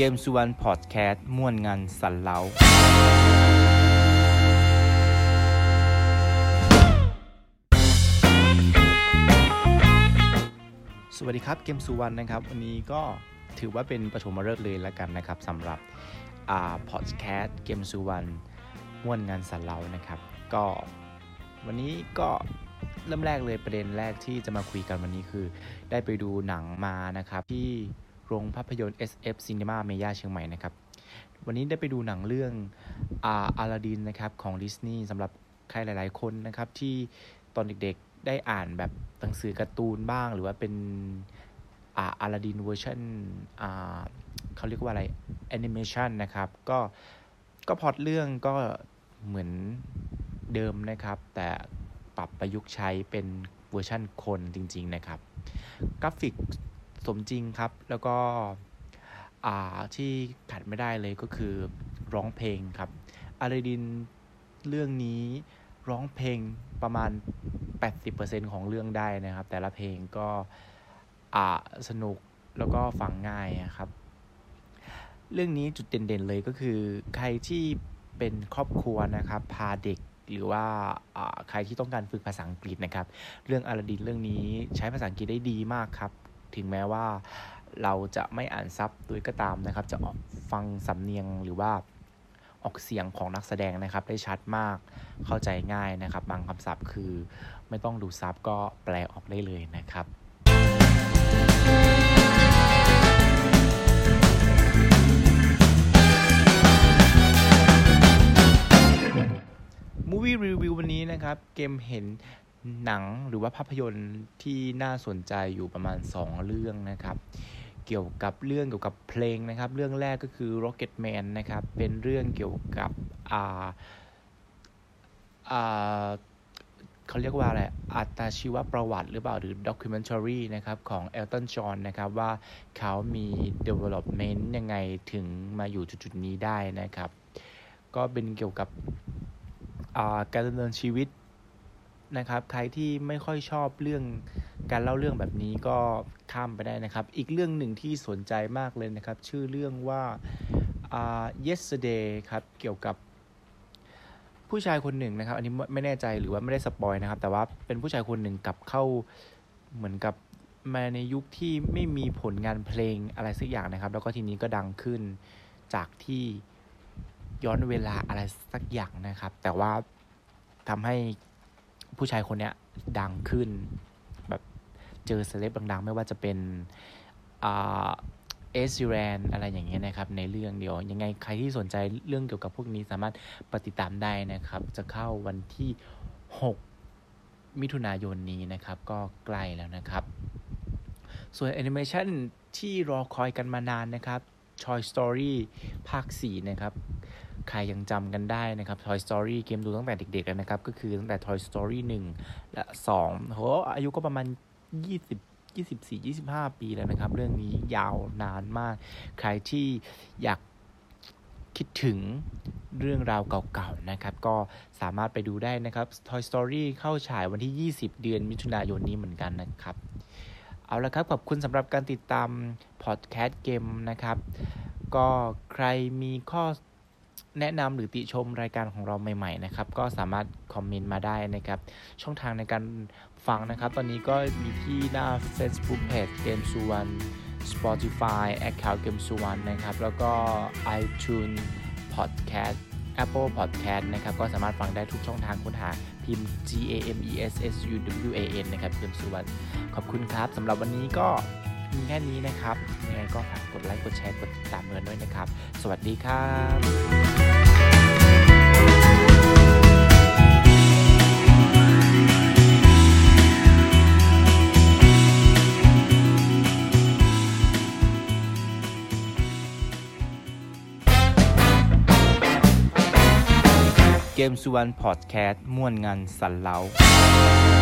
เกมสุวรรณพอดแคสต์ม่วนงานสันเล้าสวัสดีครับเกมสุวรรณนะครับ วันนี้ก็ถือว่าเป็นประชมฤกษ์เลยแล้วกันนะครับสำหรับพอดแคสต์เกมสุวรรณม่วนงานสันเล้านะครับ ก็วันนี้ก็เริ่มแรกเลยประเด็นแรกที่จะมาคุยกันวันนี้คือ ได้ไปดูหนังมานะครับที่ โรงภาพยนตร์ SF Cinema เมย่าเชียงใหม่นะครับ วันนี้ได้ไปดูหนังเรื่องอาอาลาดินนะครับของดิสนีย์สำหรับใครหลาย ๆ คนนะครับที่ตอนเด็กๆได้อ่านแบบหนังสือการ์ตูนบ้าง หรือว่าเป็นอาอาลาดินเวอร์ชันเขาเรียกว่าอะไรแอนิเมชันนะครับ ก็ก็พล็อตเรื่องก็เหมือนเดิมนะครับ แต่ปรับประยุกต์ใช้เป็นเวอร์ชันคนจริง ๆ นะครับ กราฟิก สมจริงครับ แล้วก็ที่ขาดไม่ได้เลยก็คือร้องเพลงครับอาลาดินเรื่องนี้ร้องเพลงประมาณ 80%ของเรื่องได้นะครับ แต่ละเพลงก็สนุกแล้วก็ฟังง่ายอะครับ เรื่องนี้จุดเด่นๆเลยก็คือ ใครที่เป็นครอบครัวนะครับ พาเด็กหรือว่าอ่าใครที่ต้องการฝึกภาษาอังกฤษนะครับ เรื่องอาราดินเรื่องนี้ใช้ภาษาอังกฤษได้ดีมากครับ ถึงแม้ว่าเราจะไม่อ่านซับด้วยก็ตามนะครับ จะออกฟังสำเนียงหรือว่าออกเสียงของนักแสดงนะครับ ได้ชัดมากเข้าใจง่ายนะครับ บางคำศัพท์คือไม่ต้องดูซับก็แปลออกได้เลยนะครับมูวี่รีวิววันนี้นะครับ เกมเห็น หนังหรือว่าภาพยนตร์ที่น่าสนใจอยู่ประมาณ 2 เรื่องนะครับ เกี่ยวกับเรื่องเกี่ยวกับเพลงนะครับ เรื่องแรกก็คือ Rocket Man นะครับ เป็นเรื่องเกี่ยวกับอ่าอ่าเขาเรียกว่าอะไร อัตชีวประวัติหรือเปล่า หรือ documentary นะครับ ของ Elton John นะครับว่าเขามี development ยังไงถึงมาอยู่จุดๆนี้ได้นะครับ ก็เป็นเกี่ยวกับการดำเนินชีวิต นะครับ ใครที่ไม่ค่อยชอบเรื่องการเล่าเรื่องแบบนี้ก็ข้ามไปได้นะครับ อีกเรื่องหนึ่งที่สนใจมากเลยนะครับ ชื่อเรื่องว่าอ่า yesterday ครับ เกี่ยวกับผู้ชายคนหนึ่งนะครับ อันนี้ไม่ไม่แน่ใจหรือว่าไม่ได้สปอยนะครับ แต่ว่าเป็นผู้ชายคนหนึ่งกลับเข้าเหมือนกับมาในยุคที่ไม่มีผลงานเพลงอะไรสักอย่างนะครับ แล้วก็ทีนี้ก็ดังขึ้นจากที่ย้อนเวลาอะไรสักอย่างนะครับ แต่ว่าทำให้ ผู้ชายคนเนี้ยดังขึ้น แบบเจอเซเลบดังๆ ไม่ว่าจะเป็นอ่าเอซิแรนอะไรอย่างเงี้ยนะครับในเรื่องเดียว ยังไงใครที่สนใจเรื่องเกี่ยวกับพวกนี้สามารถปฏิดตามได้นะครับ จะเข้าวันที่ 6 มิถุนายนนี้นะครับ ก็ใกล้แล้วนะครับ ส่วนแอนิเมชันที่รอคอยกันมานานนะครับ Toy Story ภาค 4 นะครับ ใครยังจำกันได้นะครับ Toy Story เกมดูตั้งแต่เด็กๆนะครับ ก็คือตั้งแต่ Toy Story 1 และ2โหอายุก็ประมาณ 20 24 25 ปีแล้วนะครับ เรื่องนี้ยาวนานมาก ใครที่อยากคิดถึงเรื่องราวเก่าๆนะครับ ก็สามารถไปดูได้นะครับ Toy Story เข้าฉายวันที่ 20 เดือนมิถุนายนนี้เหมือนกันนะครับ เอาละครับ ขอบคุณสำหรับการติดตามพอดแคสต์เกมนะครับ ก็ใครมีข้อ แนะนำหรือติชมรายการของเราใหม่ๆนะครับ ก็สามารถคอมเมนต์มาได้นะครับ ช่องทางในการฟังนะครับ ตอนนี้ก็มีที่หน้า Facebook Page เกมสุวรรณ Spotify Account เกมสุวรรณนะครับ แล้วก็ iTunes Podcast Apple Podcast นะครับ ก็สามารถฟังได้ทุกช่องทางค้นหาพิมพ์ G A M E S S U W A N นะครับเกมสุวรรณขอบคุณครับสำหรับวันนี้ก็มีแค่นี้นะครับยังไงก็ฝากกดไลค์ กดแชร์ กดติดตามเงินด้วยนะครับ สวัสดีครับ เกมสุวรรณพอดแคสต์ม่วนงานสันเล้า